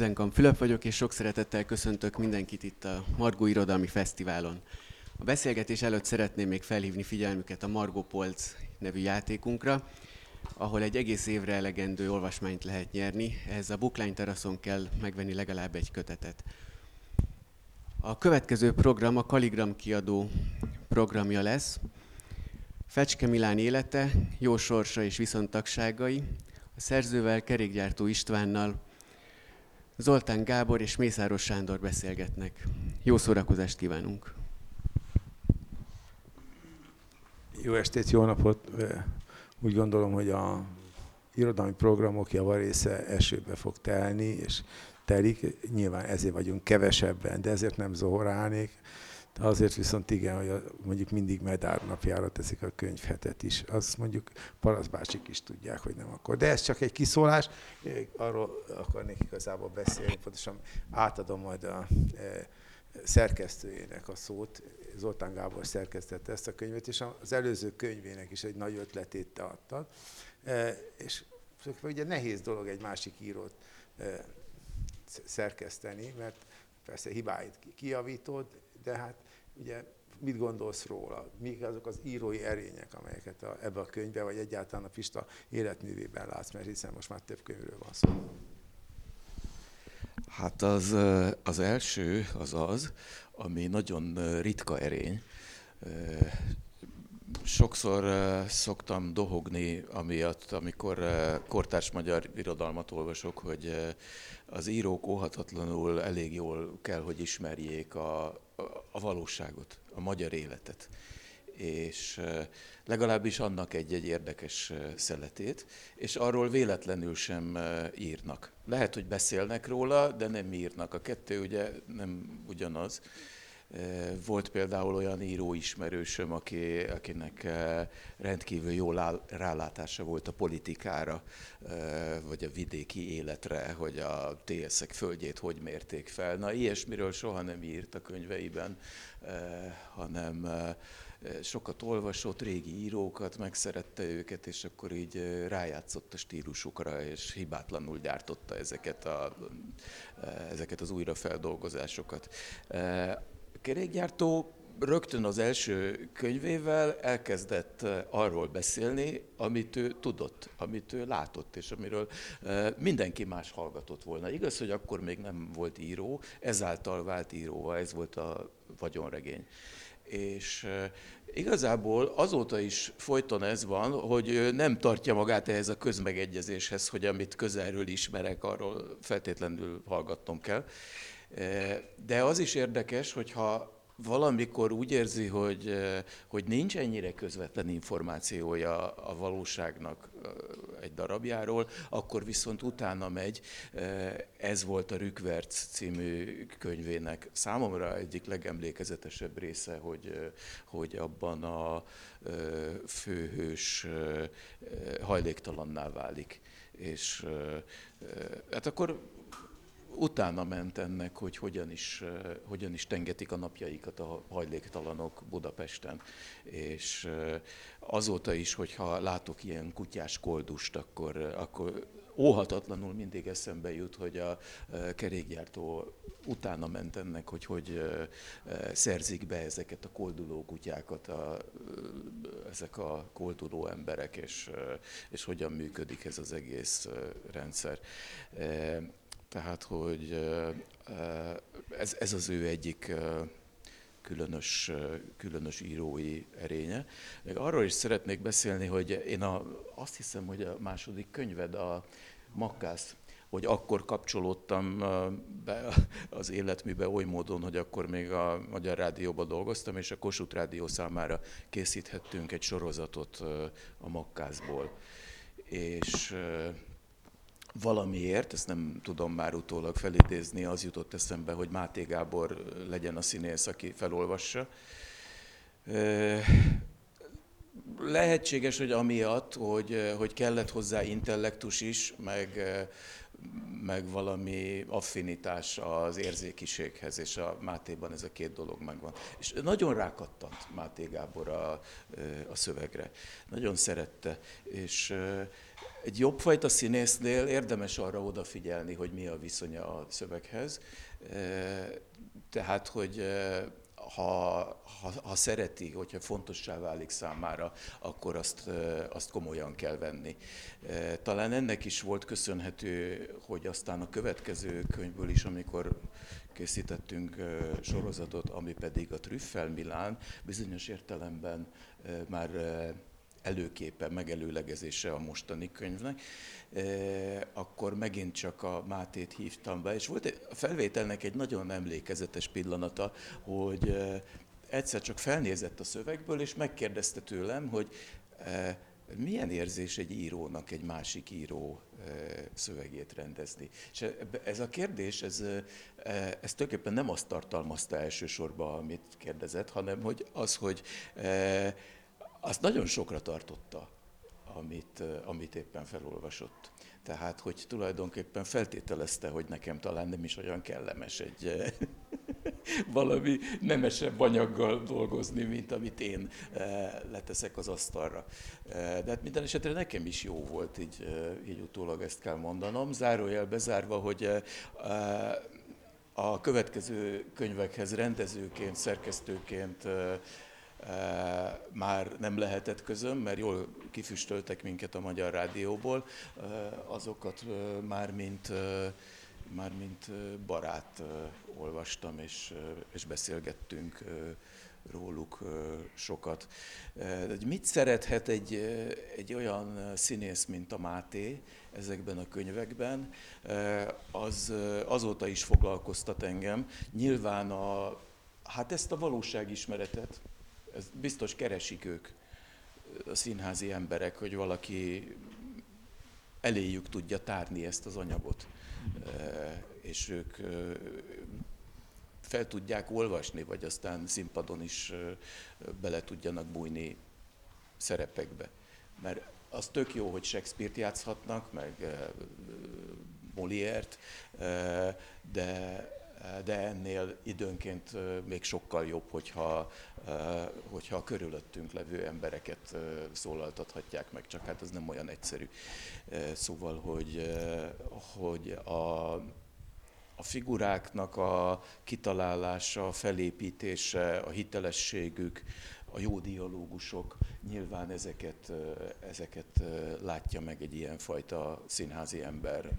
Hizenkam Fülöp vagyok, és sok szeretettel köszöntök mindenkit itt a Margó Irodalmi Fesztiválon. A beszélgetés előtt szeretném még felhívni figyelmüket a Margó Polc nevű játékunkra, ahol egy egész évre elegendő olvasmányt lehet nyerni. Ehhez a Bookline teraszon kell megvenni legalább egy kötetet. A következő program a Kaligram kiadó programja lesz. Fecske Milán élete, jó sorsa és viszontagságai. A szerzővel, kerékgyártó Istvánnal, Zoltán Gábor és Mészáros Sándor beszélgetnek. Jó szórakozást kívánunk! Jó estét, jó napot! Úgy gondolom, hogy a irodalmi programok javarésze esőbe fog telni, és telik. Nyilván ezért vagyunk kevesebben, de ezért nem zohorálnék. De azért viszont igen, hogy a, mondjuk mindig medár napjára teszik a könyvhetet is. Azt mondjuk paraszbácsik is tudják, hogy nem akkor. De ez csak egy kiszólás. Arról akarnék igazából beszélni, pontosan átadom majd a e, szerkesztőjének a szót. Zoltán Gábor szerkesztette ezt a könyvet, és az előző könyvének is egy nagy ötletét adtad. E, és ugye nehéz dolog egy másik írót e, szerkeszteni, mert persze hibáit kijavítod, de hát ugye mit gondolsz róla? Mik azok az írói erények, amelyeket a, ebbe a könyvbe, vagy egyáltalán a Pista életművében látsz, mert hiszen most már több könyvről van szó. Hát az, az első az az, ami nagyon ritka erény. Sokszor szoktam dohogni amiatt, amikor kortárs magyar irodalmat olvasok, hogy az írók óhatatlanul elég jól kell, hogy ismerjék a, a valóságot, a magyar életet és legalábbis annak egy-egy érdekes szeletét, és arról véletlenül sem írnak. Lehet, hogy beszélnek róla, de nem írnak. A kettő ugye nem ugyanaz. Volt például olyan író ismerősöm, aki, akinek rendkívül jó rálátása volt a politikára, vagy a vidéki életre, hogy a TSZ-ek földjét hogy mérték fel. Na, ilyesmiről soha nem írt a könyveiben, hanem sokat olvasott régi írókat, megszerette őket, és akkor így rájátszott a stílusukra, és hibátlanul gyártotta ezeket, a, ezeket az újrafeldolgozásokat. Kerékgyártó rögtön az első könyvével elkezdett arról beszélni, amit ő tudott, amit ő látott, és amiről mindenki más hallgatott volna. Igaz, hogy akkor még nem volt író, ezáltal vált íróval, ez volt a vagyonregény és igazából azóta is folyton ez van, hogy nem tartja magát ehhez a közmegegyezéshez, hogy amit közelről ismerek, arról feltétlenül hallgatnom kell. De az is érdekes, hogyha valamikor úgy érzi, hogy, hogy nincs ennyire közvetlen információja a valóságnak egy darabjáról, akkor viszont utána megy. Ez volt a Rükverc című könyvének számomra egyik legemlékezetesebb része, hogy, hogy abban a főhős hajléktalanná válik. És hát akkor utána ment ennek, hogy hogyan is, eh, hogyan is tengetik a napjaikat a hajléktalanok Budapesten. És eh, azóta is, hogyha látok ilyen kutyás koldust, akkor, eh, akkor óhatatlanul mindig eszembe jut, hogy a kerékgyártó utána ment ennek, hogy hogy szerzik be ezeket a kolduló kutyákat, a, ezek a kolduló emberek, és, és hogyan működik ez az egész rendszer. Tehát, hogy ez, ez az ő egyik különös, különös írói erénye. Még arról is szeretnék beszélni, hogy én a, azt hiszem, hogy a második könyved, a Makkász, hogy akkor kapcsolódtam be az életműbe oly módon, hogy akkor még a Magyar Rádióban dolgoztam, és a Kossuth Rádió számára készíthettünk egy sorozatot a Makkászból. És valamiért, ezt nem tudom már utólag felidézni, az jutott eszembe, hogy Máté Gábor legyen a színész, aki felolvassa. Lehetséges, hogy amiatt, hogy, hogy kellett hozzá intellektus is, meg, meg valami affinitás az érzékiséghez, és a Mátéban ez a két dolog megvan. És nagyon rákattant Máté Gábor a, a szövegre. Nagyon szerette, és egy jobbfajta színésznél érdemes arra odafigyelni, hogy mi a viszonya a szöveghez. Tehát, hogy ha, ha, ha szereti, hogyha fontossá válik számára, akkor azt, azt komolyan kell venni. Talán ennek is volt köszönhető, hogy aztán a következő könyvből is, amikor készítettünk sorozatot, ami pedig a Trüffel Milán, bizonyos értelemben már előképe, megelőlegezése a mostani könyvnek, akkor megint csak a Mátét hívtam be, és volt a felvételnek egy nagyon emlékezetes pillanata, hogy egyszer csak felnézett a szövegből, és megkérdezte tőlem, hogy milyen érzés egy írónak egy másik író szövegét rendezni. És ez a kérdés, ez, ez tulajdonképpen nem azt tartalmazta elsősorban, amit kérdezett, hanem hogy az, hogy azt nagyon sokra tartotta, amit, amit éppen felolvasott. Tehát, hogy tulajdonképpen feltételezte, hogy nekem talán nem is olyan kellemes egy valami nemesebb anyaggal dolgozni, mint amit én leteszek az asztalra. De hát minden esetre nekem is jó volt, így, így utólag ezt kell mondanom. Zárójel bezárva, hogy a következő könyvekhez rendezőként, szerkesztőként már nem lehetett közöm, mert jól kifüstöltek minket a Magyar Rádióból, azokat már mint, már mint barát olvastam és, és beszélgettünk róluk sokat. Mit szerethet egy, egy olyan színész, mint a Máté ezekben a könyvekben, az azóta is foglalkoztat engem. Nyilván a, hát ezt a valóságismeretet, ez biztos keresik ők, a színházi emberek, hogy valaki eléjük tudja tárni ezt az anyagot, és ők fel tudják olvasni, vagy aztán színpadon is bele tudjanak bújni szerepekbe. Mert az tök jó, hogy Shakespeare-t játszhatnak, meg Moliért, de de ennél időnként még sokkal jobb, hogyha, hogyha a körülöttünk levő embereket szólaltathatják meg, csak hát ez nem olyan egyszerű. Szóval, hogy, hogy a, a figuráknak a kitalálása, a felépítése, a hitelességük, a jó dialógusok, nyilván ezeket, ezeket látja meg egy ilyenfajta színházi ember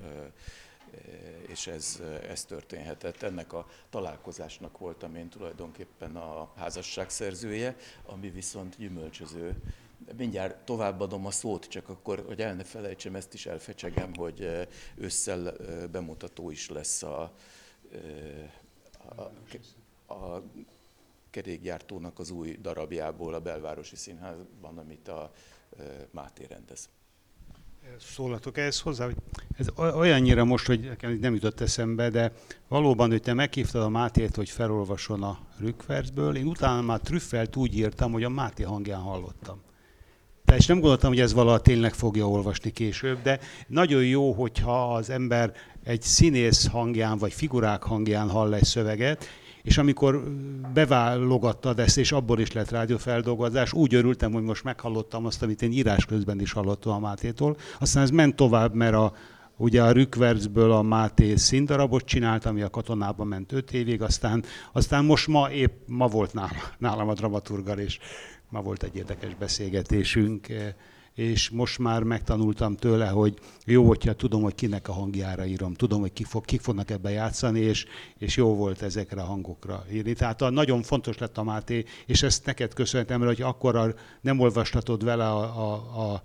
és ez, ez történhetett. Ennek a találkozásnak voltam én tulajdonképpen a házasság szerzője, ami viszont gyümölcsöző. Mindjárt továbbadom a szót, csak akkor, hogy el ne felejtsem, ezt is elfecsegem, hogy ősszel bemutató is lesz a, a, a kerékgyártónak az új darabjából a Belvárosi Színházban, amit a Máté rendez szólhatok ehhez hozzá, hogy ez olyannyira most, hogy nekem nem jutott eszembe, de valóban, hogy te meghívtad a Mátét, hogy felolvasson a Rückverzből, én utána már Trüffelt úgy írtam, hogy a Máté hangján hallottam. És nem gondoltam, hogy ez valaha tényleg fogja olvasni később, de nagyon jó, hogyha az ember egy színész hangján vagy figurák hangján hall egy szöveget, és amikor beválogattad ezt, és abból is lett rádiófeldolgozás, úgy örültem, hogy most meghallottam azt, amit én írás közben is hallottam a Mátétól. Aztán ez ment tovább, mert a, ugye a Rükvercből a Máté színdarabot csinált, ami a katonában ment öt évig, aztán, aztán most ma épp ma volt nálam, nálam a dramaturgal, és ma volt egy érdekes beszélgetésünk és most már megtanultam tőle, hogy jó, hogyha tudom, hogy kinek a hangjára írom, tudom, hogy ki fog, kik fognak ebbe játszani, és, és jó volt ezekre a hangokra írni. Tehát a, nagyon fontos lett a Máté, és ezt neked köszönhetem, hogy akkor nem olvastatod vele a, a, a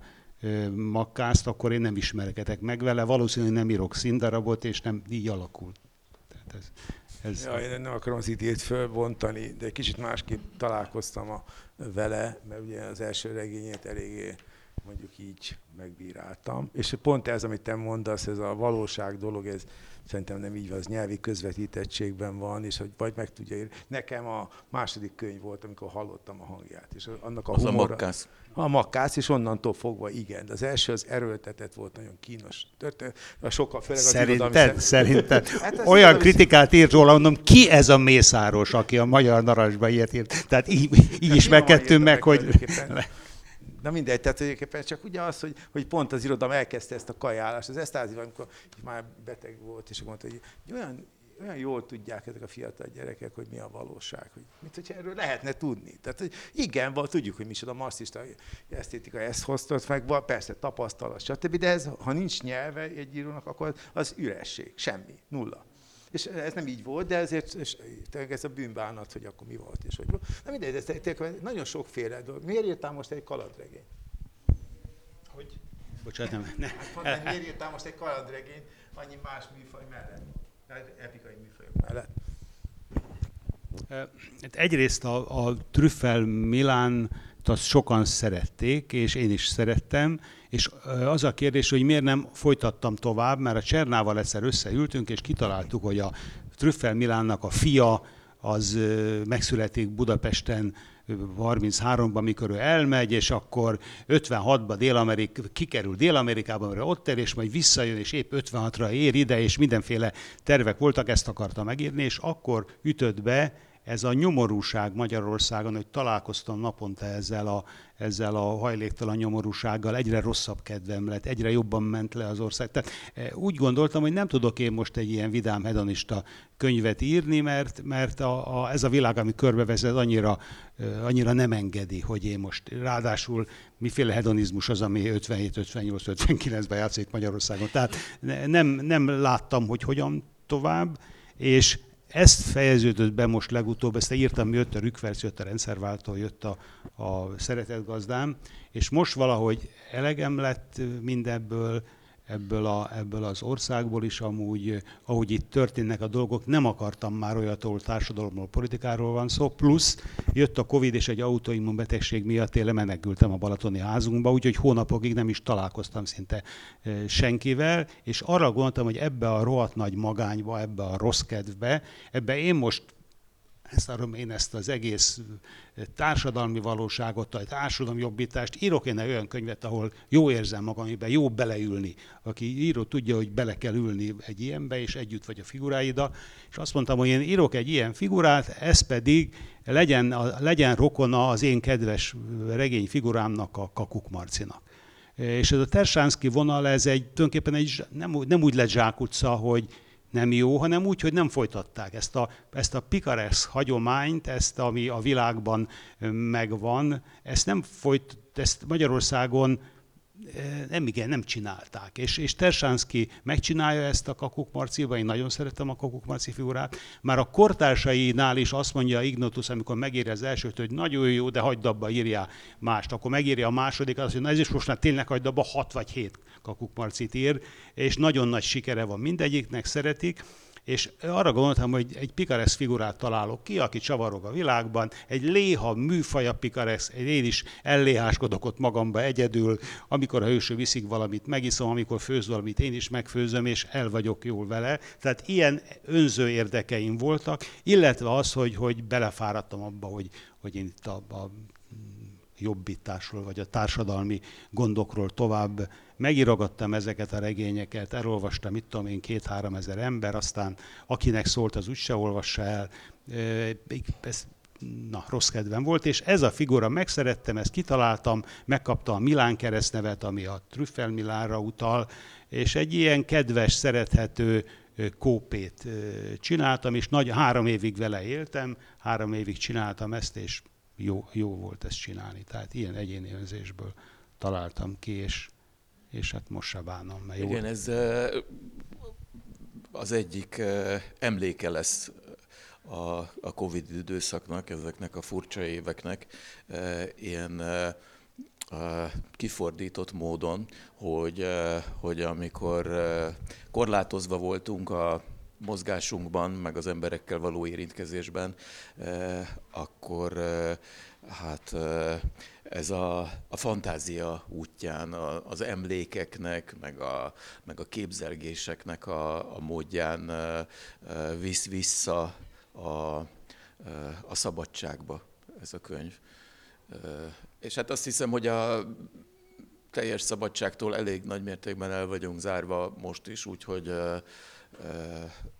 makkázt, akkor én nem ismerkedek meg vele, valószínűleg nem írok színdarabot, és nem így alakult. Tehát ez, ez... Ja, én nem akarom az idét fölbontani, de kicsit másképp találkoztam a, vele, mert ugye az első regényét eléggé mondjuk így megbíráltam. És pont ez, amit te mondasz, ez a valóság dolog, ez szerintem nem így van, az nyelvi közvetítettségben van, és hogy vagy meg tudja érni. Nekem a második könyv volt, amikor hallottam a hangját, és annak a az humora, a makkász. A makkász, és onnantól fogva igen. De az első az erőltetett volt, nagyon kínos történet. Sokkal, főleg az szerinted, irodalmi szerinted. hát Olyan kritikát írt róla, mondom, ki ez a Mészáros, aki a Magyar Narancsba ilyet írt? Tehát így, így is megkettőm meg, hogy Na mindegy, tehát egyébként csak ugye az, hogy, hogy pont az irodalom elkezdte ezt a kajálást. Az Esztázi, amikor már beteg volt, és mondta, hogy olyan olyan jól tudják ezek a fiatal gyerekek, hogy mi a valóság, hogy mint hogyha erről lehetne tudni. Tehát, hogy igen, van, tudjuk, hogy mi is a marxista esztétika ezt hozta, meg persze tapasztalat, stb. De ez, ha nincs nyelve egy írónak, akkor az üresség, semmi, nulla. És ez nem így volt, de ezért és ez a bűnbánat, hogy akkor mi volt és hogy volt. Na mindegy, ez tényleg nagyon sokféle dolog. Miért írtál most egy kalandregényt? Hogy? Bocsánat, nem. Ne. Hát mondtam, miért írtál most egy kalandregényt annyi más műfaj mellett? epikai műfajok mellett. Hát egyrészt a, a Trüffel Milán azt sokan szerették, és én is szerettem, és az a kérdés, hogy miért nem folytattam tovább, mert a Csernával egyszer összeültünk, és kitaláltuk, hogy a Trüffel Milánnak a fia az megszületik Budapesten 33-ban, mikor ő elmegy, és akkor 56-ban Dél-Amerik, kikerül Dél-Amerikába, mert ott ér, és majd visszajön, és épp 56-ra ér ide, és mindenféle tervek voltak, ezt akarta megírni, és akkor ütött be ez a nyomorúság Magyarországon, hogy találkoztam naponta ezzel a, ezzel a hajléktalan nyomorúsággal, egyre rosszabb kedvem lett, egyre jobban ment le az ország. Tehát e, úgy gondoltam, hogy nem tudok én most egy ilyen vidám hedonista könyvet írni, mert, mert a, a, ez a világ, ami körbevezet, annyira, e, annyira nem engedi, hogy én most ráadásul miféle hedonizmus az, ami 57, 58, 59-ben játszik Magyarországon. Tehát nem, nem láttam, hogy hogyan tovább, és ezt fejeződött be most legutóbb, ezt írtam, jött a Rükverc, jött a rendszerváltó, jött a, a szeretetgazdám, és most valahogy elegem lett mindebből, ebből, a, ebből az országból is amúgy, ahogy itt történnek a dolgok, nem akartam már olyat, ahol társadalomról, politikáról van szó, plusz jött a Covid és egy autoimmun betegség miatt én lemenekültem a Balatoni házunkba, úgyhogy hónapokig nem is találkoztam szinte senkivel, és arra gondoltam, hogy ebbe a rohadt nagy magányba, ebbe a rossz kedvbe, ebbe én most ezt arra én ezt az egész társadalmi valóságot, a társadalmi jobbítást, írok én olyan könyvet, ahol jó érzem magam, amiben jó beleülni. Aki író tudja, hogy bele kell ülni egy ilyenbe, és együtt vagy a figuráida. És azt mondtam, hogy én írok egy ilyen figurát, ez pedig legyen, a, legyen rokona az én kedves regény figurámnak, a Kakuk Marcinak. És ez a Tersánszki vonal, ez egy tulajdonképpen egy, nem, nem úgy lett zsákutca, hogy nem jó, hanem úgy, hogy nem folytatták ezt a, ezt a pikaresz hagyományt, ezt, ami a világban megvan, ezt nem folyt, ezt Magyarországon nem igen, nem csinálták. És, és Tersánszki megcsinálja ezt a Kakuk Marciba, én nagyon szeretem a Kakuk Marci figurát. Már a kortársainál is azt mondja Ignotus, amikor megírja az elsőt, hogy nagyon jó, de hagyd abba, írja mást. Akkor megírja a második, azt mondja, ez is most már tényleg hagyd abba, hat vagy hét Kakuk Marcit ír, és nagyon nagy sikere van mindegyiknek, szeretik és arra gondoltam, hogy egy pikaresz figurát találok ki, aki csavarog a világban, egy léha műfaja pikaresz, én is elléháskodok ott magamba egyedül, amikor a hőső viszik valamit, megiszom, amikor főz valamit, én is megfőzöm, és el vagyok jól vele. Tehát ilyen önző érdekeim voltak, illetve az, hogy, hogy belefáradtam abba, hogy, hogy én itt a, a jobbításról, vagy a társadalmi gondokról tovább megirogattam ezeket a regényeket, elolvastam, mit tudom én, két-három ezer ember, aztán akinek szólt, az úgyse olvassa el. Ez na, rossz kedvem volt, és ez a figura megszerettem, ezt kitaláltam, megkapta a Milán keresztnevet, ami a Trüffel Milánra utal, és egy ilyen kedves, szerethető kópét csináltam, és nagy, három évig vele éltem, három évig csináltam ezt, és jó, jó volt ezt csinálni. Tehát ilyen egyéni önzésből találtam ki, és és hát most se bánom. Mert Igen, jó. ez az egyik emléke lesz a, a Covid időszaknak, ezeknek a furcsa éveknek, ilyen kifordított módon, hogy, hogy amikor korlátozva voltunk a mozgásunkban, meg az emberekkel való érintkezésben, akkor hát ez a, a fantázia útján, az emlékeknek, meg a, meg a képzelgéseknek a, a módján visz vissza a, a szabadságba ez a könyv. És hát azt hiszem, hogy a teljes szabadságtól elég nagy mértékben el vagyunk zárva most is, úgyhogy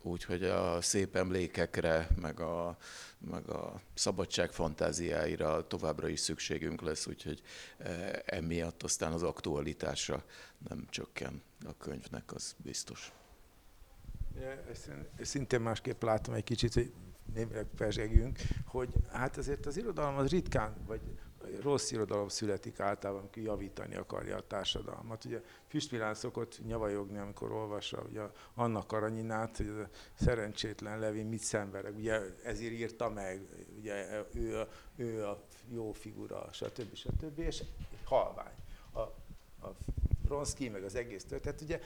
Úgyhogy a szép emlékekre, meg a, meg a szabadság fantáziáira továbbra is szükségünk lesz, úgyhogy emiatt aztán az aktualitása nem csökken a könyvnek, az biztos. Szintén másképp látom egy kicsit, hogy némileg pezsegjünk, hogy hát azért az irodalom az ritkán, vagy rossz irodalom születik általában, amikor javítani akarja a társadalmat. Ugye Füstmilán szokott nyavajogni, amikor olvassa ugye Anna Karanyinnát, hogy a szerencsétlen Levi mit szenvedek, ugye ezért írta meg, ugye ő a, ő a jó figura, stb. stb. és halvány. A, a Bronszki, meg az egész történet, ugye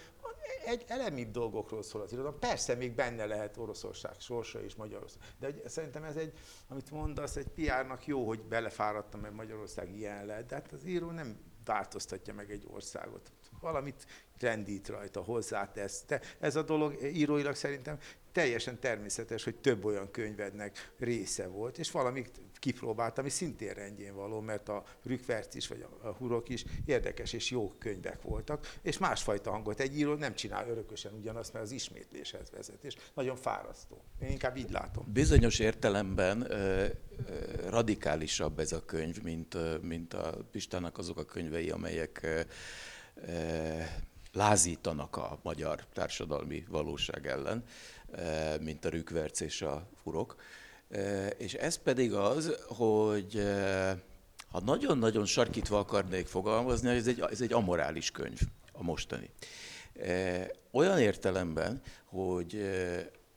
egy elemibb dolgokról szól az irodalom. Persze még benne lehet Oroszország sorsa és Magyarország. De szerintem ez egy, amit mondasz, egy piárnak jó, hogy belefáradtam, mert Magyarország ilyen lehet. De hát az író nem változtatja meg egy országot. Valamit rendít rajta, hozzátesz. Te, ez a dolog íróilag szerintem teljesen természetes, hogy több olyan könyvednek része volt, és valamit kipróbáltam, ami szintén rendjén való, mert a Rükverc is, vagy a Hurok is érdekes és jó könyvek voltak, és másfajta hangot. Egy író nem csinál örökösen ugyanazt, mert az ismétléshez vezet, és nagyon fárasztó. Én inkább így látom. Bizonyos értelemben radikálisabb ez a könyv, mint, mint a Pistának azok a könyvei, amelyek lázítanak a magyar társadalmi valóság ellen, mint a Rükverc és a Furok. És ez pedig az, hogy ha nagyon-nagyon sarkítva akarnék fogalmazni, ez egy, ez egy amorális könyv, a mostani. Olyan értelemben, hogy,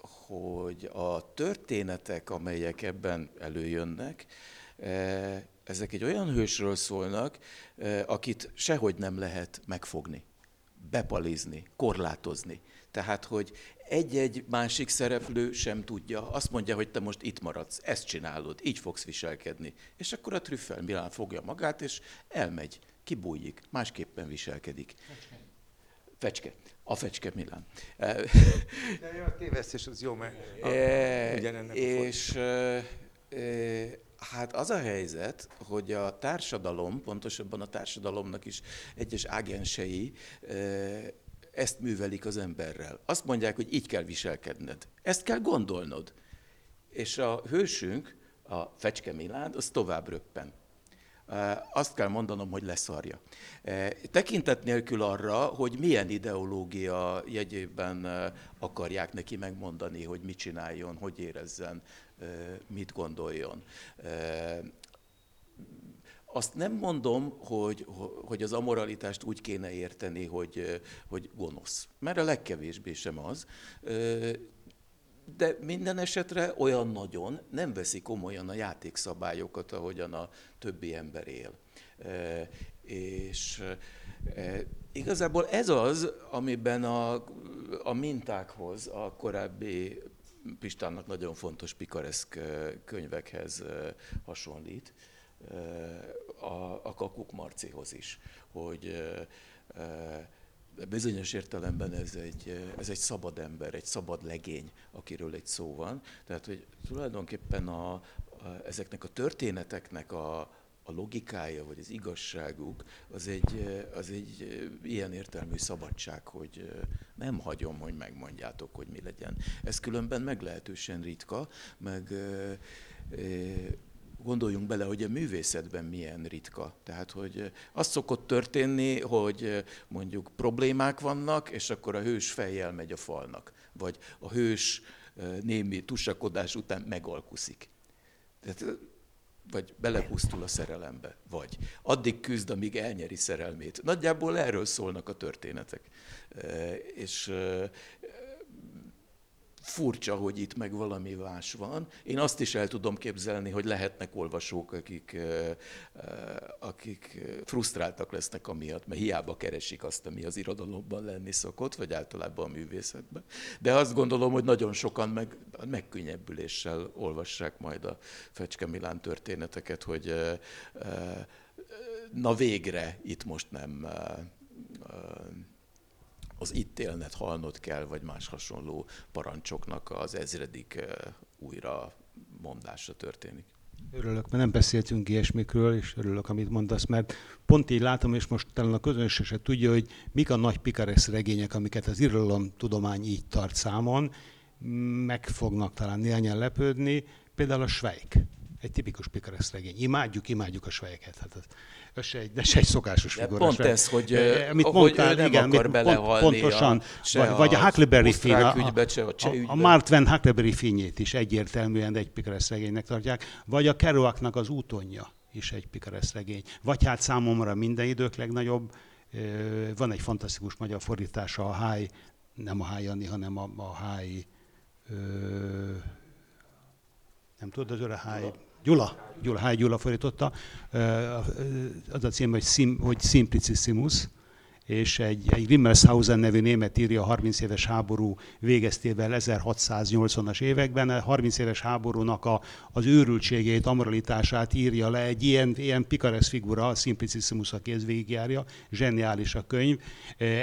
hogy a történetek, amelyek ebben előjönnek, ezek egy olyan hősről szólnak, akit sehogy nem lehet megfogni, bepalizni, korlátozni. Tehát, hogy egy-egy másik szereplő sem tudja. Azt mondja, hogy te most itt maradsz, ezt csinálod, így fogsz viselkedni. És akkor a trüffel Milán fogja magát, és elmegy, kibújik, másképpen viselkedik. Fecske. Fecske. A fecske Milán. De a tévesztés az jó, mert a, e, És e, e, hát az a helyzet, hogy a társadalom, pontosabban a társadalomnak is egyes ágensei ezt művelik az emberrel. Azt mondják, hogy így kell viselkedned. Ezt kell gondolnod. És a hősünk, a Fecske Milád, az tovább röppen. Azt kell mondanom, hogy leszarja. Tekintet nélkül arra, hogy milyen ideológia jegyében akarják neki megmondani, hogy mit csináljon, hogy érezzen, mit gondoljon. Azt nem mondom, hogy, hogy az amoralitást úgy kéne érteni, hogy, hogy gonosz, mert a legkevésbé sem az, de minden esetre olyan nagyon nem veszi komolyan a játékszabályokat, ahogyan a többi ember él. És igazából ez az, amiben a, a mintákhoz, a korábbi Pistának nagyon fontos pikareszk könyvekhez hasonlít a, a Kakuk Marcihoz is, hogy bizonyos értelemben ez egy, ez egy szabad ember, egy szabad legény, akiről egy szó van. Tehát, hogy tulajdonképpen a, a, ezeknek a történeteknek a, a logikája, vagy az igazságuk, az egy, az egy ilyen értelmű szabadság, hogy nem hagyom, hogy megmondjátok, hogy mi legyen. Ez különben meglehetősen ritka, meg gondoljunk bele, hogy a művészetben milyen ritka. Tehát, hogy az szokott történni, hogy mondjuk problémák vannak, és akkor a hős fejjel megy a falnak. Vagy a hős némi tusakodás után megalkuszik. Tehát, vagy belepusztul a szerelembe, vagy addig küzd, amíg elnyeri szerelmét. Nagyjából erről szólnak a történetek. És furcsa, hogy itt meg valami más van. Én azt is el tudom képzelni, hogy lehetnek olvasók, akik, akik frusztráltak lesznek amiatt, mert hiába keresik azt, ami az irodalomban lenni szokott, vagy általában a művészetben. De azt gondolom, hogy nagyon sokan meg, megkönnyebbüléssel olvassák majd a Fecske Milán történeteket, hogy na végre itt most nem az itt élned halnod kell, vagy más hasonló parancsoknak az ezredik újra mondása történik. Örülök, mert nem beszéltünk ilyesmikről, és örülök, amit mondasz, mert pont így látom, és most talán a közönség se tudja, hogy mik a nagy pikaresz regények, amiket az tudomány így tart számon, meg fognak talán néhányan lepődni, például a Svejk, egy tipikus pikaresz regény. Imádjuk, imádjuk a svejeket. Hát az, ez se egy, de se egy szokásos figura. Pont se. ez, hogy, eh, amit hogy mondtál, nem igen, akar belehalni pontosan, a, vagy, vagy a Huckleberry Finn, a, ügybe, a, a, a Mark Twain Huckleberry Finnyét is egyértelműen egy pikaresz regénynek tartják, vagy a Kerouacnak az útonja is egy pikaresz regény. Vagy hát számomra minden idők legnagyobb, van egy fantasztikus magyar fordítása, a Háj, nem a Háj hanem a, a Háj, nem tudod, az öre Háj, Gyula, Gyula, Háj Gyula fordította, az a cím, hogy, Sim, hogy Simplicissimus, és egy, egy Rimmelshausen nevű német írja a 30 éves háború végeztével 1680-as években. A 30 éves háborúnak a, az őrültségét, amoralitását írja le egy ilyen, ilyen pikaresz figura, a Simplicissimus, aki ez végigjárja, zseniális a könyv.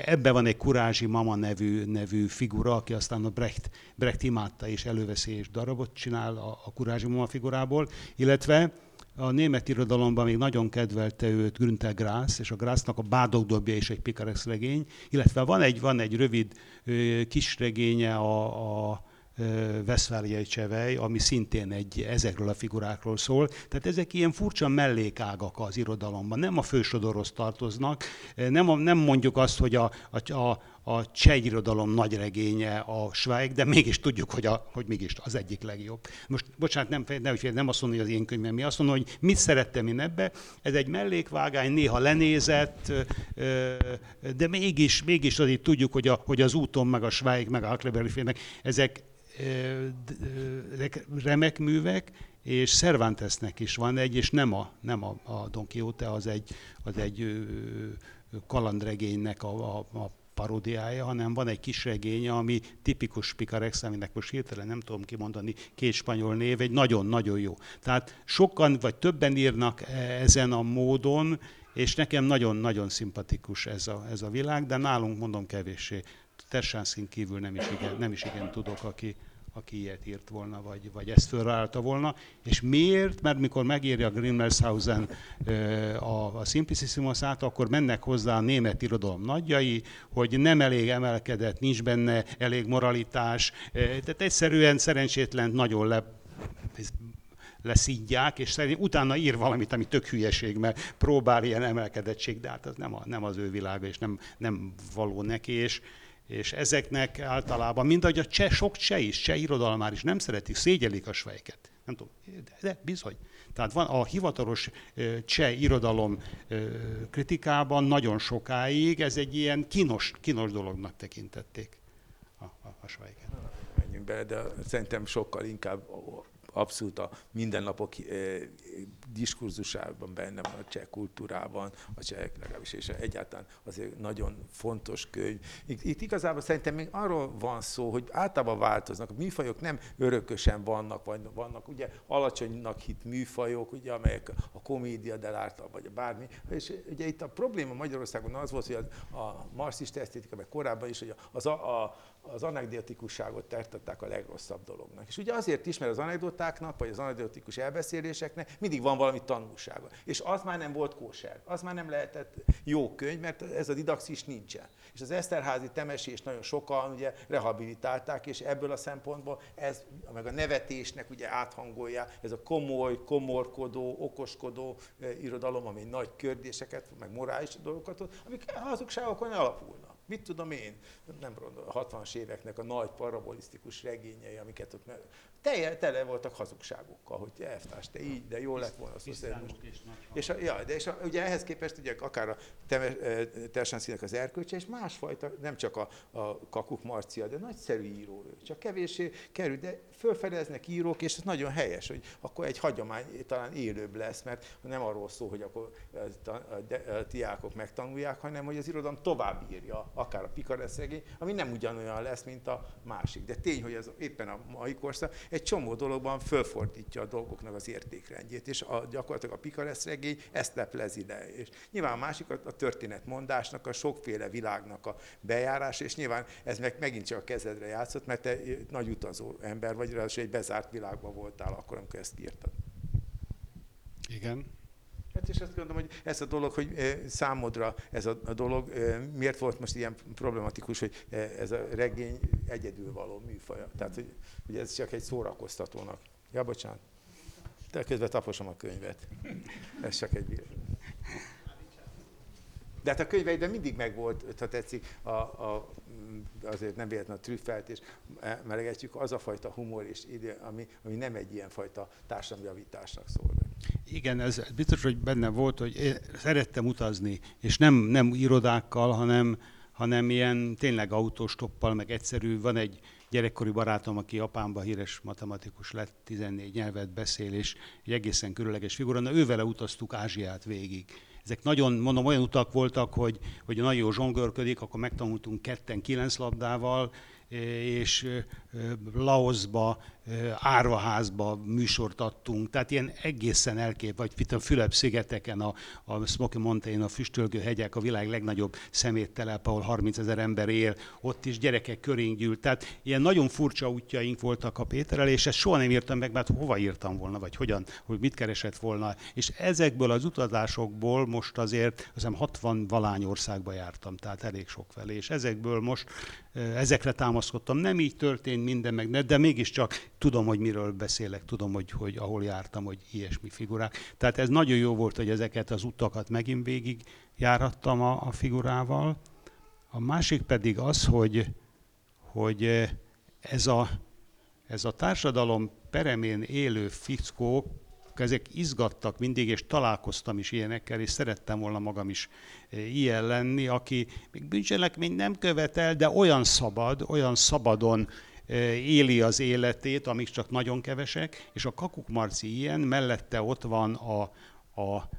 Ebben van egy Kurázsi Mama nevű, nevű figura, aki aztán a Brecht, Brecht imádta és előveszi és darabot csinál a, a Kurázsi Mama figurából, illetve a német irodalomban még nagyon kedvelte őt Günther Grass, és a Grassnak a Bádogdobja is egy pikarex regény, illetve van egy, van egy rövid kis regénye a, a Veszváliai Csevej, ami szintén egy ezekről a figurákról szól. Tehát ezek ilyen furcsa mellékágak az irodalomban, nem a fősodorhoz tartoznak, nem, a, nem mondjuk azt, hogy a, a, a, a cseh irodalom nagy regénye a Schweig, de mégis tudjuk, hogy, a, hogy mégis az egyik legjobb. Most, bocsánat, nem, nem, nem azt mondom, hogy az én könyvem mi, azt mondom, hogy mit szerettem én ebbe. Ez egy mellékvágány, néha lenézett, de mégis, mégis azért tudjuk, hogy, a, hogy az úton, meg a Schweig, meg a Huckleberry ezek remek művek, és Cervantesnek is van egy, és nem a, nem a, a Don Quixote, az egy, az egy kalandregénynek a, a, a paródiája, hanem van egy kis regénye, ami tipikus Picarex, aminek most hirtelen nem tudom kimondani két spanyol név, egy nagyon-nagyon jó. Tehát sokan vagy többen írnak e, ezen a módon, és nekem nagyon-nagyon szimpatikus ez a, ez a világ, de nálunk mondom kevéssé. Tersánszín kívül nem is igen, nem is igen tudok, aki, aki ilyet írt volna, vagy, vagy ezt fölrálta volna. És miért? Mert mikor megírja Grimmelshausen a, a Simplicissimus-át, akkor mennek hozzá a német irodalom nagyjai, hogy nem elég emelkedett, nincs benne elég moralitás, tehát egyszerűen szerencsétlen nagyon le, leszídják, és szerint utána ír valamit, ami tök hülyeség, mert próbál ilyen emelkedettség, de hát az nem, a, nem az ő világa, és nem, nem való neki, és, és ezeknek általában, mind ahogy a cseh, sok cseh is, cseh irodalmár is nem szeretik, szégyelik a svejket. Nem tudom, de, de bizony. Tehát van a hivatalos cseh irodalom kritikában nagyon sokáig ez egy ilyen kínos, kínos dolognak tekintették a, a, a svejket. Menjünk bele, de szerintem sokkal inkább abszolút a mindennapok diskurzusában benne van a cseh kultúrában, a cseh legalábbis, és egyáltalán azért nagyon fontos könyv. Itt, igazából szerintem még arról van szó, hogy általában változnak. A műfajok nem örökösen vannak, vagy vannak ugye alacsonynak hit műfajok, ugye, amelyek a komédia dell'arte, vagy a bármi. És ugye itt a probléma Magyarországon az volt, hogy a, a marxista esztétika, meg korábban is, hogy az a, a az anekdotikusságot tartották a legrosszabb dolognak. És ugye azért is, mert az anekdotáknak, vagy az anekdotikus elbeszéléseknek mindig van valami tanulsága. És az már nem volt kóser, az már nem lehetett jó könyv, mert ez a didaxis nincsen. És az Eszterházi temesést nagyon sokan ugye rehabilitálták, és ebből a szempontból ez, meg a nevetésnek ugye áthangolja, ez a komoly, komorkodó, okoskodó irodalom, ami nagy kördéseket, meg morális dolgokat, amik hazugságokon alapulnak mit tudom én, nem a 60-as éveknek a nagy parabolisztikus regényei, amiket ott meg... Tele, voltak hazugságokkal, hogy te elvtárs, te így, de jó lett volna. Szóval most. És, a, ja, de és a, ugye ehhez képest ugye akár a Tersánszínek az erkölcse, és másfajta, nem csak a, a Kakuk Marcia, de nagyszerű író ő. Csak kevéssé kerül, de fölfedeznek írók, és ez nagyon helyes, hogy akkor egy hagyomány talán élőbb lesz, mert nem arról szól, hogy akkor a, a, a, diákok megtanulják, hanem hogy az irodalom tovább írja, akár a pikareszegény, ami nem ugyanolyan lesz, mint a másik. De tény, hogy ez éppen a mai korszak egy csomó dologban fölfordítja a dolgoknak az értékrendjét, és a, gyakorlatilag a pikareszregény ezt leplezi le. És nyilván a másik a, a történetmondásnak, a sokféle világnak a bejárás, és nyilván ez meg megint csak a kezedre játszott, mert te nagy utazó ember vagy, ráadásul egy bezárt világban voltál akkor, amikor ezt írtad. Igen. Hát és azt gondolom, hogy ez a dolog, hogy eh, számodra ez a, a dolog, eh, miért volt most ilyen problematikus, hogy eh, ez a regény egyedül való műfaja. Tehát, hogy, hogy ez csak egy szórakoztatónak. Ja, bocsánat. De közben taposom a könyvet. Ez csak egy... De hát a könyveidben mindig megvolt, ha tetszik, a, a, azért nem véletlen a trüffelt, és melegetjük, az a fajta humor, és ide, ami, ami nem egy ilyen fajta társadalomjavításnak szól. Igen, ez biztos, hogy benne volt, hogy én szerettem utazni, és nem, nem irodákkal, hanem, hanem ilyen tényleg autostoppal, meg egyszerű. Van egy gyerekkori barátom, aki Japánban híres matematikus lett, 14 nyelvet beszél, és egy egészen különleges figura. Na, ővele utaztuk Ázsiát végig. Ezek nagyon, mondom, olyan utak voltak, hogy, hogy nagyon jó zsongörködik, akkor megtanultunk ketten kilenc labdával, és Laosba, Árvaházba műsort adtunk, tehát ilyen egészen elkép, vagy itt a Fülep-szigeteken, a, a Smoky Mountain, a Füstölgő hegyek, a világ legnagyobb szeméttelep, ahol 30 ezer ember él, ott is gyerekek körénk gyűlt. Tehát ilyen nagyon furcsa útjaink voltak a Péterrel, és ezt soha nem írtam meg, mert hova írtam volna, vagy hogyan, hogy mit keresett volna. És ezekből az utazásokból most azért, azt hiszem 60 valány országba jártam, tehát elég sok felé, és ezekből most ezekre támaszkodtam. Nem így történt minden, meg, de mégiscsak tudom, hogy miről beszélek, tudom, hogy, hogy ahol jártam, hogy ilyesmi figurák. Tehát ez nagyon jó volt, hogy ezeket az utakat megint végig járattam a, a figurával. A másik pedig az, hogy, hogy ez a, ez a társadalom peremén élő fickók, ezek izgattak mindig, és találkoztam is ilyenekkel, és szerettem volna magam is ilyen lenni, aki még bűncselekményt nem követel, de olyan szabad, olyan szabadon éli az életét, amik csak nagyon kevesek, és a Kakuk Marci ilyen, mellette ott van a, a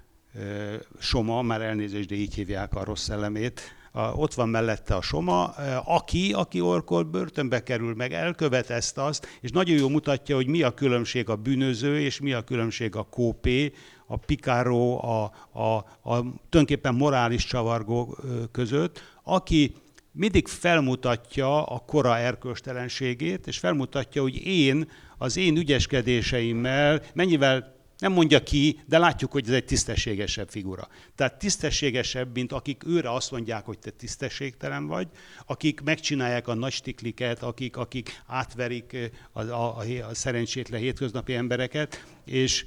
Soma, már elnézést, de így hívják a rossz elemét, ott van mellette a Soma, aki, aki orkor börtönbe kerül, meg elkövet ezt azt, és nagyon jól mutatja, hogy mi a különbség a bűnöző, és mi a különbség a kópé, a pikáró, a, a, a tulajdonképpen morális csavargó között, aki mindig felmutatja a kora erkölcstelenségét, és felmutatja, hogy én az én ügyeskedéseimmel mennyivel nem mondja ki, de látjuk, hogy ez egy tisztességesebb figura. Tehát tisztességesebb, mint akik őre azt mondják, hogy te tisztességtelen vagy, akik megcsinálják a nagy stikliket, akik, akik átverik a, a, a szerencsétlen hétköznapi embereket, és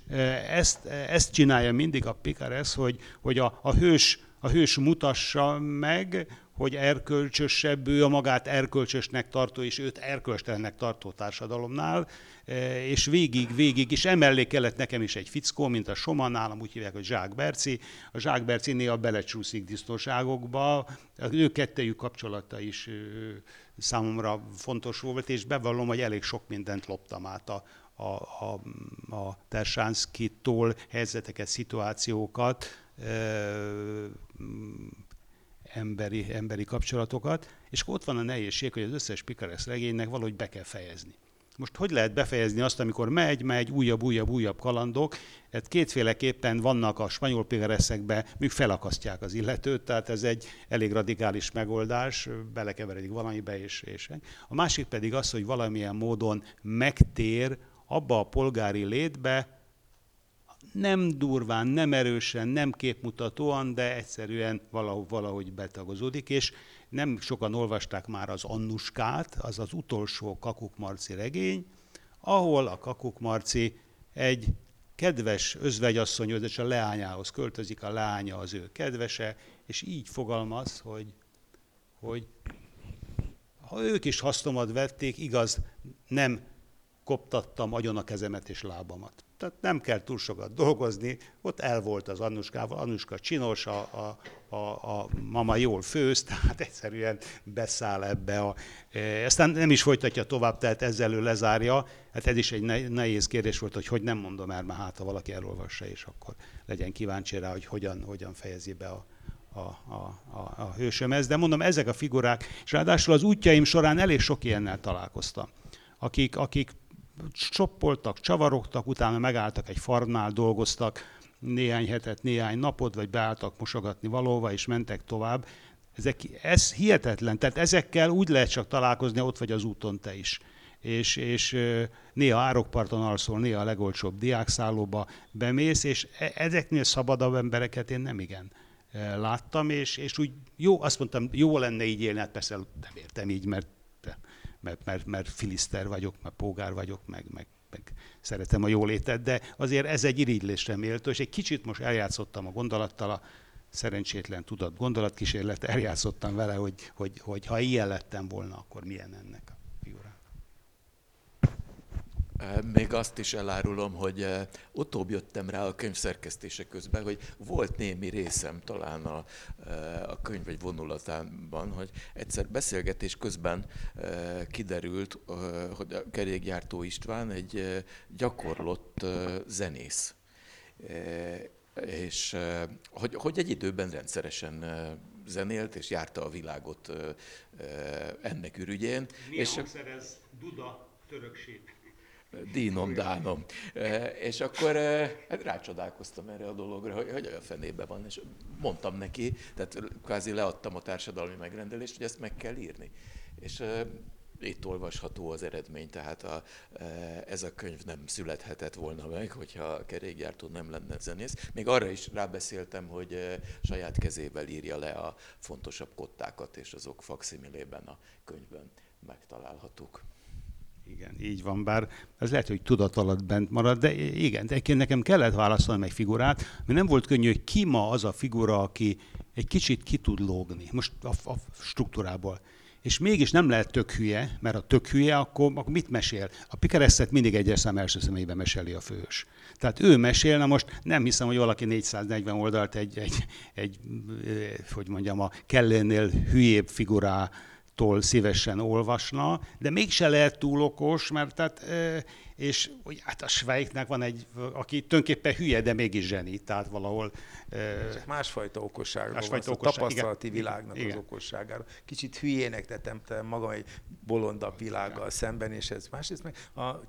ezt, ezt csinálja mindig a Picares, hogy, hogy a, a hős a hős mutassa meg, hogy erkölcsösebb, ő a magát erkölcsösnek tartó, és őt erkölcstelennek tartó társadalomnál, és végig, végig, és emellé kellett nekem is egy fickó, mint a Soma, nálam úgy hívják, hogy Zsák Berci. A Zsák Berci néha belecsúszik disznóságokba, ő kettejük kapcsolata is számomra fontos volt, és bevallom, hogy elég sok mindent loptam át a, a, a, a Tersánszkitól, helyzeteket, szituációkat, emberi, emberi kapcsolatokat, és ott van a nehézség, hogy az összes Picares regénynek valahogy be kell fejezni. Most hogy lehet befejezni azt, amikor megy, megy, újabb, újabb, újabb kalandok? Hát kétféleképpen vannak a spanyol pigareszekbe, még felakasztják az illetőt, tehát ez egy elég radikális megoldás, belekeveredik valamibe, és, és. A másik pedig az, hogy valamilyen módon megtér abba a polgári létbe, nem durván, nem erősen, nem képmutatóan, de egyszerűen valahogy, valahogy betagozódik, és nem sokan olvasták már az Annuskát, az az utolsó Kakuk Marci regény, ahol a Kakuk Marci egy kedves özvegyasszony, és a leányához költözik, a leánya az ő kedvese, és így fogalmaz, hogy, hogy ha ők is hasznomat vették, igaz, nem koptattam agyon a kezemet és lábamat. Tehát nem kell túl sokat dolgozni, ott el volt az Annuskával, Annuska csinos, a, a, a, a mama jól főz, tehát egyszerűen beszáll ebbe a... E, aztán nem is folytatja tovább, tehát ezzel ő lezárja. Hát ez is egy nehéz kérdés volt, hogy hogy nem mondom el, mert hát ha valaki elolvassa, és akkor legyen kíváncsi rá, hogy hogyan, hogyan fejezi be a, a, a, a, a hősöm ez. De mondom, ezek a figurák, és ráadásul az útjaim során elég sok ilyennel találkoztam, akik, akik csoppoltak, csavarogtak, utána megálltak egy farmnál, dolgoztak néhány hetet, néhány napot, vagy beálltak mosogatni valóva, és mentek tovább. Ezek, ez hihetetlen, tehát ezekkel úgy lehet csak találkozni, ott vagy az úton te is. és, és néha árokparton alszol, néha a legolcsóbb diákszállóba bemész, és e, ezeknél szabadabb embereket én nem igen láttam, és, és úgy jó, azt mondtam, jó lenne így élni, hát persze nem értem így, mert, mert, mert, mert filiszter vagyok, mert pógár vagyok, meg, meg, meg szeretem a jólétet, de azért ez egy irigylésre méltó, és egy kicsit most eljátszottam a gondolattal, a szerencsétlen tudat gondolatkísérlet, eljátszottam vele, hogy, hogy, hogy ha ilyen lettem volna, akkor milyen ennek. Még azt is elárulom, hogy utóbb jöttem rá a könyv szerkesztése közben, hogy volt némi részem talán a, a könyv egy vonulatában, hogy egyszer beszélgetés közben kiderült, hogy a kerékgyártó István egy gyakorlott zenész és hogy, hogy egy időben rendszeresen zenélt, és járta a világot ennek ürügyén. Mi és ez Duda törökség? Dínom, dánom. És akkor hát rácsodálkoztam erre a dologra, hogy, hogy olyan fenébe van, és mondtam neki, tehát kvázi leadtam a társadalmi megrendelést, hogy ezt meg kell írni. És itt olvasható az eredmény, tehát a, e, ez a könyv nem születhetett volna meg, hogyha a kerékgyártó nem lenne zenész. Még arra is rábeszéltem, hogy e, saját kezével írja le a fontosabb kottákat, és azok fakszimilében a könyvben megtalálhatók. Igen, így van, bár ez lehet, hogy tudat alatt bent marad, de igen, de nekem kellett válaszolni egy figurát, mert nem volt könnyű, hogy ki ma az a figura, aki egy kicsit ki tud lógni, most a, a struktúrából és mégis nem lehet tök hülye, mert a tök hülye, akkor, akkor mit mesél? A Pikeresztet mindig egyes szám első személyben meséli a fős. Tehát ő mesél, na most nem hiszem, hogy valaki 440 oldalt egy, egy, egy hogy mondjam, a kellénél hülyébb figurá tól szívesen olvasna, de mégse lehet túl okos, mert tehát és hogy hát a Schweiknek van egy, aki tulajdonképpen hülye, de mégis zseni, tehát valahol... Csak másfajta okosságról másfajta van, okosság, a tapasztalati igen, világnak igen. az okosságára. Kicsit hülyének tettem magam egy bolondabb világgal igen. szemben, és ez másrészt meg a,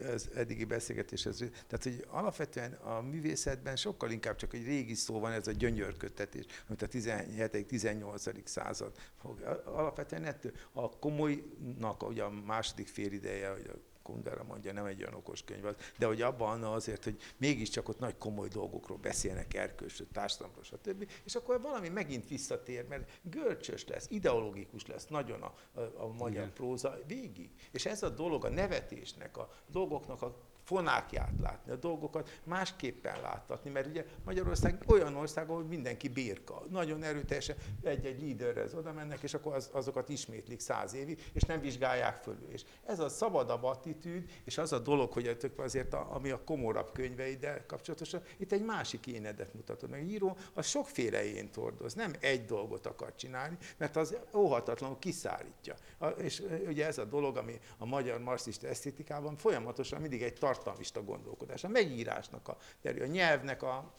ez eddigi beszélgetés, ez, tehát hogy alapvetően a művészetben sokkal inkább csak egy régi szó van, ez a gyönyörködtetés, amit a 17.-18. század fog. Alapvetően ettől a komolynak ugye a második férideje, hogy a Kundera mondja, nem egy olyan okos könyv az, de hogy abban azért, hogy mégiscsak ott nagy komoly dolgokról beszélnek, erkölcsről, társadalomról, stb. És akkor valami megint visszatér, mert görcsös lesz, ideológikus lesz nagyon a, a, a magyar Igen. próza végig. És ez a dolog a nevetésnek, a dolgoknak a fonákját látni, a dolgokat másképpen láttatni, mert ugye Magyarország olyan ország, ahol mindenki birka. Nagyon erőteljesen egy-egy líderrel oda mennek, és akkor az, azokat ismétlik száz évig, és nem vizsgálják fölül. És ez a szabadabb attitűd, és az a dolog, hogy azért, a, ami a komorabb könyveiddel kapcsolatosan, itt egy másik énedet mutatod meg. A író az sokféle én tordoz, nem egy dolgot akar csinálni, mert az óhatatlanul kiszállítja. A, és ugye ez a dolog, ami a magyar marxista esztétikában folyamatosan mindig egy tart tartalmista gondolkodás. A megírásnak, a, a nyelvnek a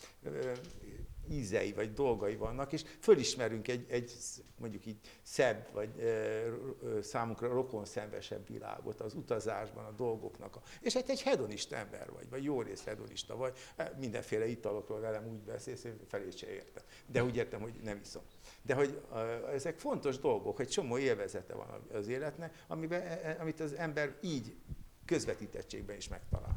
ízei vagy dolgai vannak, és fölismerünk egy, egy mondjuk így szebb, vagy e, számunkra rokonszenvesebb világot az utazásban, a dolgoknak. A, és egy, egy hedonista ember vagy, vagy jó rész hedonista vagy, mindenféle italokról velem úgy beszélsz, hogy felé se értem. De úgy értem, hogy nem iszom. De hogy e, ezek fontos dolgok, hogy csomó élvezete van az életnek, amiben, e, e, amit az ember így közvetítettségben is megtalál.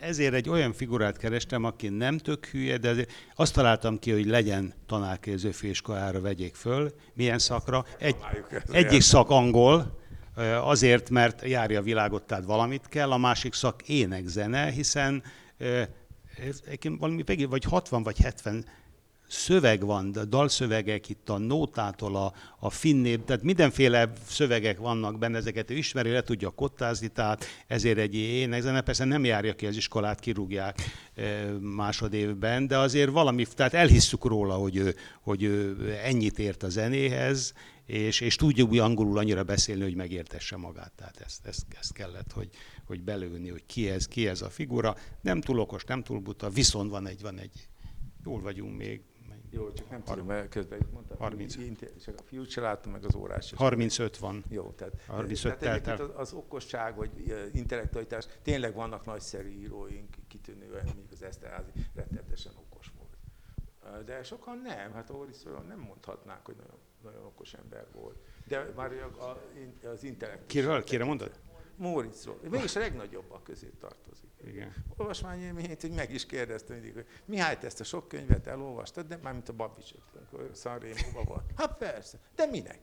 Ezért egy olyan figurát kerestem, aki nem tök hülye, de azt találtam ki, hogy legyen tanárképző főiskolára vegyék föl. Milyen szakra? Egy, egyik szak angol, azért, mert járja a világot, tehát valamit kell, a másik szak énekzene, hiszen valami vagy 60 vagy 70 szöveg van, de dalszövegek itt a nótától a, a finnébb, tehát mindenféle szövegek vannak benne, ezeket ő ismeri, le tudja kottázni, tehát ezért egy énekzene, persze nem járja ki az iskolát, kirúgják másodévben, de azért valami, tehát elhisszük róla, hogy ő, hogy ő ennyit ért a zenéhez, és, és tudja úgy angolul annyira beszélni, hogy megértesse magát. Tehát ezt, ezt, ezt kellett, hogy, hogy belőni, hogy ki ez, ki ez a figura. Nem túl okos, nem túl buta, viszont van egy, van egy, jól vagyunk még, jó, csak nem tudom, mert közben itt mondtam, 30. csak a fiút se láttam, meg az órás is. 35 van. Jó, tehát, 35 tehát el. Az, az okosság, vagy intellektualitás, tényleg vannak nagyszerű íróink, kitűnően, mondjuk az Eszterházi rettetesen okos volt. De sokan nem, hát Óriszról nem mondhatnánk, hogy nagyon, nagyon okos ember volt. De már az intellektus. Kiről? Kire mondod? Móriczról. Mégis a legnagyobbak közé tartozik. Igen. Olvasmányélményét, hogy meg is kérdeztem mindig, hogy Mihály, te ezt a sok könyvet elolvastad, de már mint a Babicsot, amikor Sanrémóban volt. Hát persze, de minek?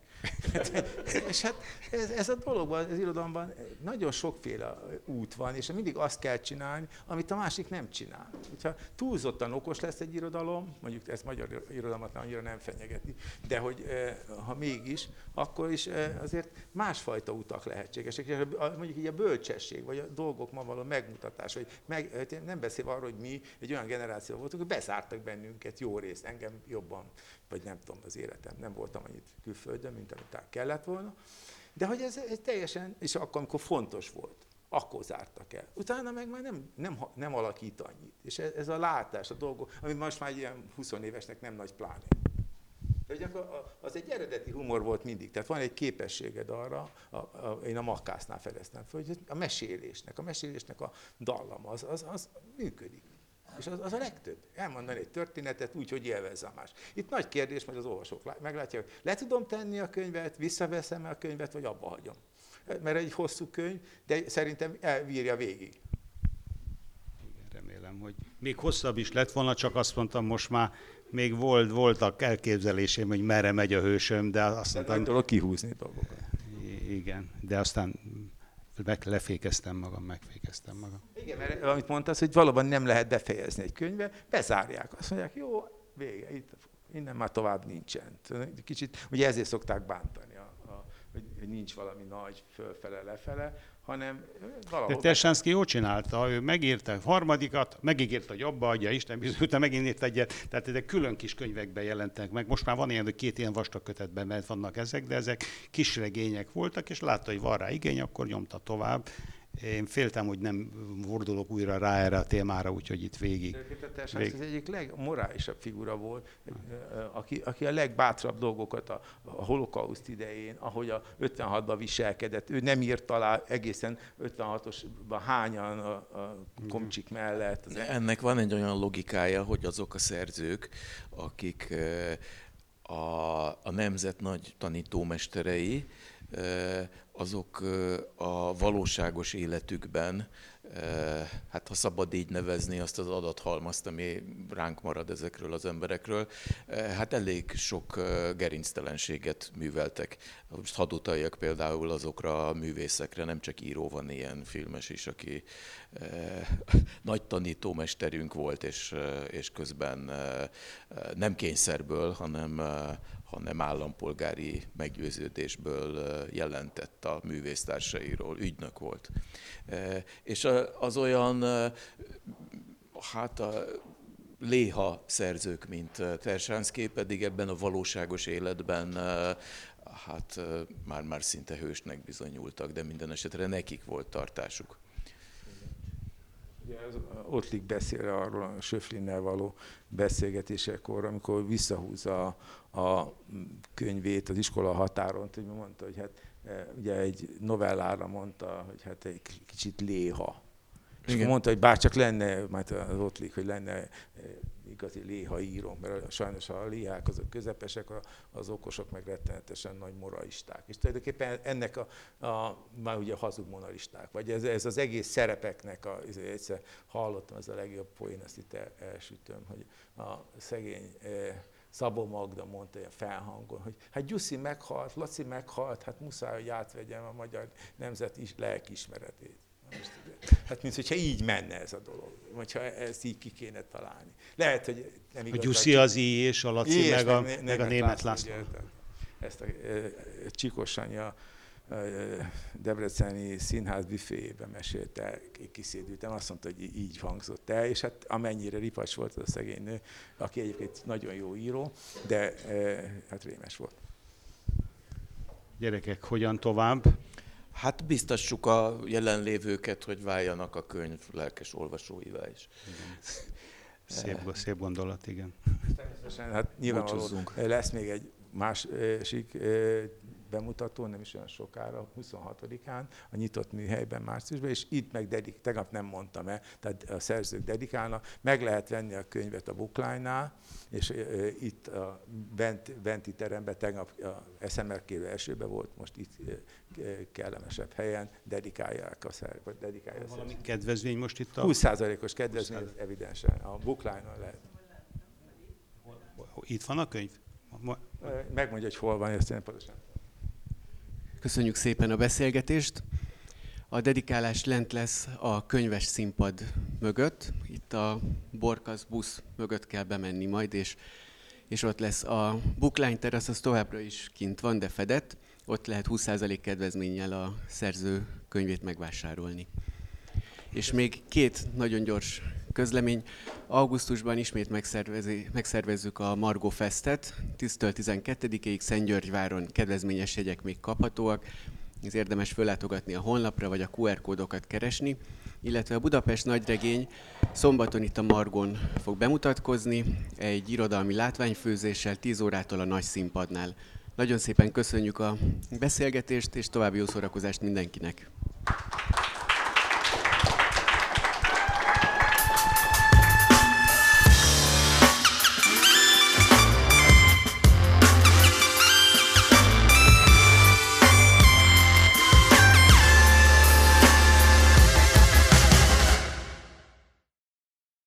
és hát ez, ez a dologban, az irodalomban nagyon sokféle út van, és mindig azt kell csinálni, amit a másik nem csinál. Ha túlzottan okos lesz egy irodalom, mondjuk ez magyar irodalmat annyira nem fenyegeti, de hogy eh, ha mégis, akkor is eh, azért másfajta utak lehetségesek. És mondjuk így a bölcsesség, vagy a dolgok ma való megmutatás, hogy meg, nem beszél arról, hogy mi egy olyan generáció voltunk, hogy bezártak bennünket jó részt, engem jobban, vagy nem tudom, az életem, nem voltam annyit külföldön, mint amit kellett volna. De hogy ez, ez teljesen, és akkor, amikor fontos volt, akkor zártak el. Utána meg már nem, nem, nem alakít annyit. És ez, ez a látás, a dolgok, ami most már ilyen 20 évesnek nem nagy pláne. Hogy akkor az egy eredeti humor volt mindig. Tehát van egy képességed arra, a, a, én a Makkásznál fedeztem fel, hogy a mesélésnek, a mesélésnek a dallam, az, az, az működik. És az, az a legtöbb. Elmondani egy történetet úgy, hogy élvezze a más. Itt nagy kérdés, majd az olvasók meglátják, hogy le tudom tenni a könyvet, visszaveszem a könyvet, vagy abba hagyom. Mert egy hosszú könyv, de szerintem elvírja végig. Igen, remélem, hogy még hosszabb is lett volna, csak azt mondtam, most már még volt, voltak elképzelésém, hogy merre megy a hősöm, de azt mondtam... tudok kihúzni dolgokat. Igen, de aztán meg lefékeztem magam, megfékeztem magam. Igen, mert amit mondtasz, hogy valóban nem lehet befejezni egy könyvet, bezárják. Azt mondják, jó, vége, itt, innen már tovább nincsen. Kicsit, ugye ezért szokták bántani, a, hogy nincs valami nagy fölfele, lefele, hanem valahol... De Tersánszki jól csinálta, ő megírta a harmadikat, megígérte, hogy abba adja Isten, utána megint írt egyet, tehát ezek külön kis könyvekben jelentek meg. Most már van ilyen, hogy két ilyen vastag kötetben mert vannak ezek, de ezek kis regények voltak, és látta, hogy van rá igény, akkor nyomta tovább. Én féltem, hogy nem fordulok újra rá erre a témára, úgyhogy itt végig. De vég... az egyik legmorálisabb figura volt, aki, aki a legbátrabb dolgokat a, a holokauszt idején, ahogy a 56-ban viselkedett, ő nem írt alá egészen 56-osban hányan a, a komcsik mellett. Az Ennek van egy olyan logikája, hogy azok a szerzők, akik a, a nemzet nagy tanítómesterei, azok a valóságos életükben, hát ha szabad így nevezni azt az adathalmazt, ami ránk marad ezekről az emberekről, hát elég sok gerinctelenséget műveltek. Most hadd utaljak például azokra a művészekre, nem csak író van ilyen filmes is, aki nagy tanítómesterünk volt, és, és közben nem kényszerből, hanem hanem állampolgári meggyőződésből jelentett a művésztársairól, ügynök volt. És az olyan, hát a léha szerzők, mint Tersánszké, pedig ebben a valóságos életben hát már, már szinte hősnek bizonyultak, de minden esetre nekik volt tartásuk. Ugye az Ottlik beszél arról a Söflinnel való beszélgetésekor, amikor visszahúzza a, a könyvét az iskola határon, hogy mondta, hogy hát e, ugye egy novellára mondta, hogy hát egy kicsit léha. És Igen. mondta, hogy bár csak lenne, majd az Ottlik, hogy lenne e, igazi léha író, mert sajnos a léhák azok közepesek, az okosok meg rettenetesen nagy moralisták. És tulajdonképpen ennek a, a már ugye hazug moralisták, vagy ez, ez az egész szerepeknek, a, egyszer hallottam, ez a legjobb poén, ezt itt el, elsütöm, hogy a szegény eh, Szabó Magda mondta ilyen felhangon, hogy hát Gyuszi meghalt, Laci meghalt, hát muszáj, hogy átvegyem a magyar nemzet is lelkismeretét. Hát, mint hogyha így menne ez a dolog, vagy ha ezt így ki kéne találni. Lehet, hogy nem igaz. A Gyuszi az I és a Laci, meg, a, meg, meg a német László. László. Ezt a e, Csikos anya Debreceni színház büféjében mesélte, kiszédültem, azt mondta, hogy így hangzott el, és hát amennyire ripas volt az a szegény nő, aki egyébként nagyon jó író, de hát rémes volt. Gyerekek, hogyan tovább? Hát biztassuk a jelenlévőket, hogy váljanak a könyv lelkes olvasóivá is. Igen. Szép, szép gondolat, igen. Természetesen, hát nyilvánvalóan lesz még egy másik bemutató, nem is olyan sokára, 26-án, a nyitott műhelyben márciusban, és itt meg dedik, tegnap nem mondtam el, tehát a szerzők dedikálnak, meg lehet venni a könyvet a bookline és ö, itt a bent, benti teremben, tegnap a SMRK elsőben volt, most itt ö, kellemesebb helyen dedikálják a szerzők, dedikálja a Valami szerzők. kedvezmény most itt a... 20%-os kedvezmény az evidensen, a bookline lehet. Itt van a könyv? Ma- Megmondja, hogy hol van, ezt én pontosan. Köszönjük szépen a beszélgetést. A dedikálás lent lesz a könyves színpad mögött. Itt a Borkasz busz mögött kell bemenni majd, és, és ott lesz a Bookline terasz, az továbbra is kint van, de fedett. Ott lehet 20% kedvezménnyel a szerző könyvét megvásárolni. És még két nagyon gyors közlemény. Augusztusban ismét megszervezi, megszervezzük a Margo Festet. 10-től 12-ig Szentgyörgyváron kedvezményes jegyek még kaphatóak. Ez érdemes föllátogatni a honlapra, vagy a QR kódokat keresni. Illetve a Budapest Nagyregény szombaton itt a Margon fog bemutatkozni, egy irodalmi látványfőzéssel 10 órától a nagy színpadnál. Nagyon szépen köszönjük a beszélgetést, és további jó szórakozást mindenkinek!